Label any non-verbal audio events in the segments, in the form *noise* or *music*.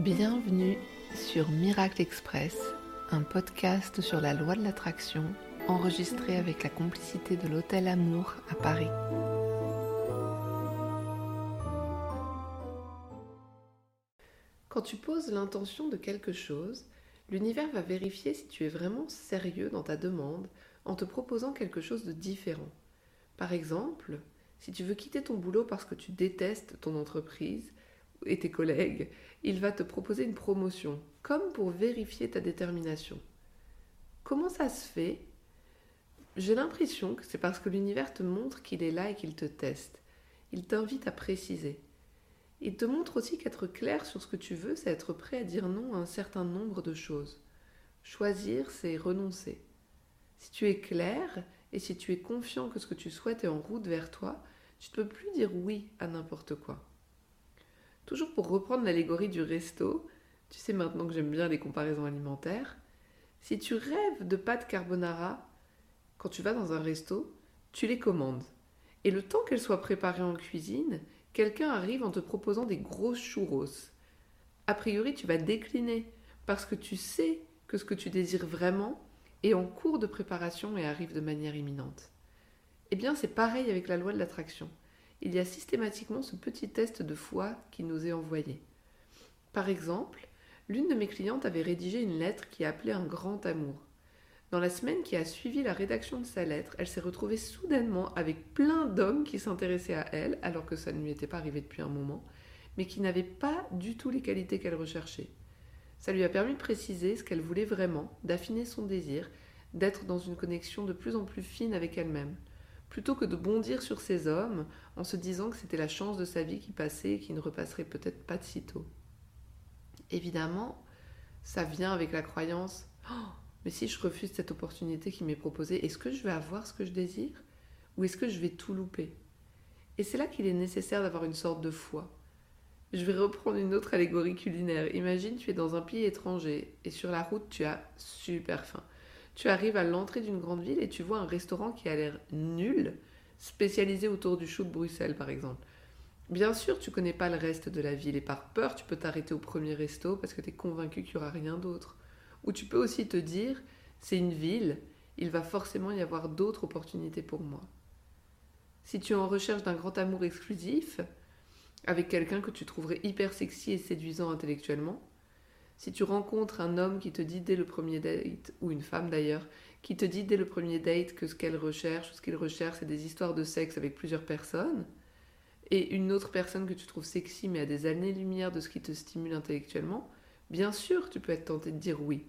Bienvenue sur Miracle Express, un podcast sur la loi de l'attraction enregistré avec la complicité de l'Hôtel Amour à Paris. Quand tu poses l'intention de quelque chose, l'univers va vérifier si tu es vraiment sérieux dans ta demande en te proposant quelque chose de différent. Par exemple, si tu veux quitter ton boulot parce que tu détestes ton entreprise et tes collègues, il va te proposer une promotion, comme pour vérifier ta détermination. Comment ça se fait? J'ai l'impression que c'est parce que l'univers te montre qu'il est là et qu'il te teste. Il t'invite à préciser. Il te montre aussi qu'être clair sur ce que tu veux, c'est être prêt à dire non à un certain nombre de choses. Choisir, c'est renoncer. Si tu es clair et si tu es confiant que ce que tu souhaites est en route vers toi, tu ne peux plus dire oui à n'importe quoi. Toujours pour reprendre l'allégorie du resto, tu sais maintenant que j'aime bien les comparaisons alimentaires, si tu rêves de pâtes carbonara, quand tu vas dans un resto, tu les commandes. Et le temps qu'elles soient préparées en cuisine, quelqu'un arrive en te proposant des grosses churros. A priori, tu vas décliner parce que tu sais que ce que tu désires vraiment est en cours de préparation et arrive de manière imminente. Eh bien, c'est pareil avec la loi de l'attraction. Il y a systématiquement ce petit test de foi qui nous est envoyé. Par exemple, l'une de mes clientes avait rédigé une lettre qui appelait un grand amour. Dans la semaine qui a suivi la rédaction de sa lettre, elle s'est retrouvée soudainement avec plein d'hommes qui s'intéressaient à elle, alors que ça ne lui était pas arrivé depuis un moment, mais qui n'avaient pas du tout les qualités qu'elle recherchait. Ça lui a permis de préciser ce qu'elle voulait vraiment, d'affiner son désir, d'être dans une connexion de plus en plus fine avec elle-même, plutôt que de bondir sur ces hommes en se disant que c'était la chance de sa vie qui passait et qui ne repasserait peut-être pas de sitôt. Évidemment, ça vient avec la croyance oh, mais si je refuse cette opportunité qui m'est proposée, est-ce que je vais avoir ce que je désire Ou est-ce que je vais tout louper? Et c'est là qu'il est nécessaire d'avoir une sorte de foi. Je vais reprendre une autre allégorie culinaire. Imagine, tu es dans un pays étranger et sur la route, tu as super faim. Tu arrives à l'entrée d'une grande ville et tu vois un restaurant qui a l'air nul, spécialisé autour du chou de Bruxelles par exemple. Bien sûr, tu connais pas le reste de la ville et par peur, tu peux t'arrêter au premier resto parce que tu es convaincu qu'il n'y aura rien d'autre. Ou tu peux aussi te dire, c'est une ville, il va forcément y avoir d'autres opportunités pour moi. Si tu es en recherche d'un grand amour exclusif, avec quelqu'un que tu trouverais hyper sexy et séduisant intellectuellement, si tu rencontres un homme qui te dit dès le premier date, ou une femme d'ailleurs, qui te dit dès le premier date que ce qu'elle recherche ce qu'il recherche, c'est des histoires de sexe avec plusieurs personnes, et une autre personne que tu trouves sexy mais à des années-lumière de ce qui te stimule intellectuellement, bien sûr tu peux être tenté de dire oui.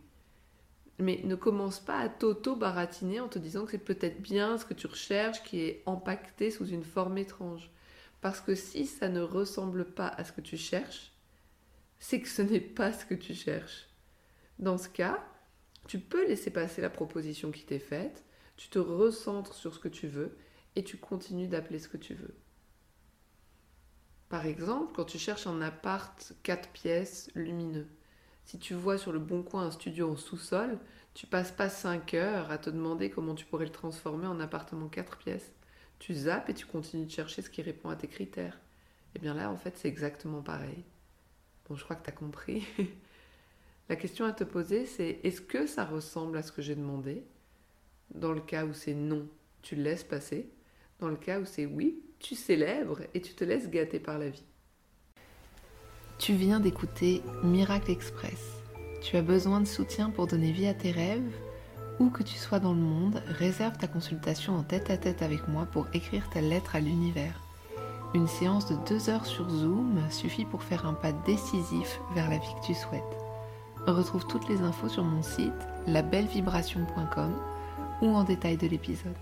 Mais ne commence pas à t'auto-baratiner en te disant que c'est peut-être bien ce que tu recherches qui est empaqueté sous une forme étrange. Parce que si ça ne ressemble pas à ce que tu cherches, c'est que ce n'est pas ce que tu cherches. Dans ce cas, tu peux laisser passer la proposition qui t'est faite, tu te recentres sur ce que tu veux et tu continues d'appeler ce que tu veux. Par exemple, quand tu cherches un appart 4 pièces lumineux, si tu vois sur le bon coin un studio en sous-sol, tu passes pas 5 heures à te demander comment tu pourrais le transformer en appartement 4 pièces. Tu zappes et tu continues de chercher ce qui répond à tes critères. Et eh bien là, en fait, c'est exactement pareil je crois que tu as compris. *laughs* La question à te poser, c'est est-ce que ça ressemble à ce que j'ai demandé? Dans le cas où c'est non, tu le laisses passer. Dans le cas où c'est oui, tu célèbres et tu te laisses gâter par la vie. Tu viens d'écouter Miracle Express. Tu as besoin de soutien pour donner vie à tes rêves? Où que tu sois dans le monde, réserve ta consultation en tête à tête avec moi pour écrire ta lettre à l'univers. Une séance de deux heures sur Zoom suffit pour faire un pas décisif vers la vie que tu souhaites. Retrouve toutes les infos sur mon site labellevibration.com ou en détail de l'épisode.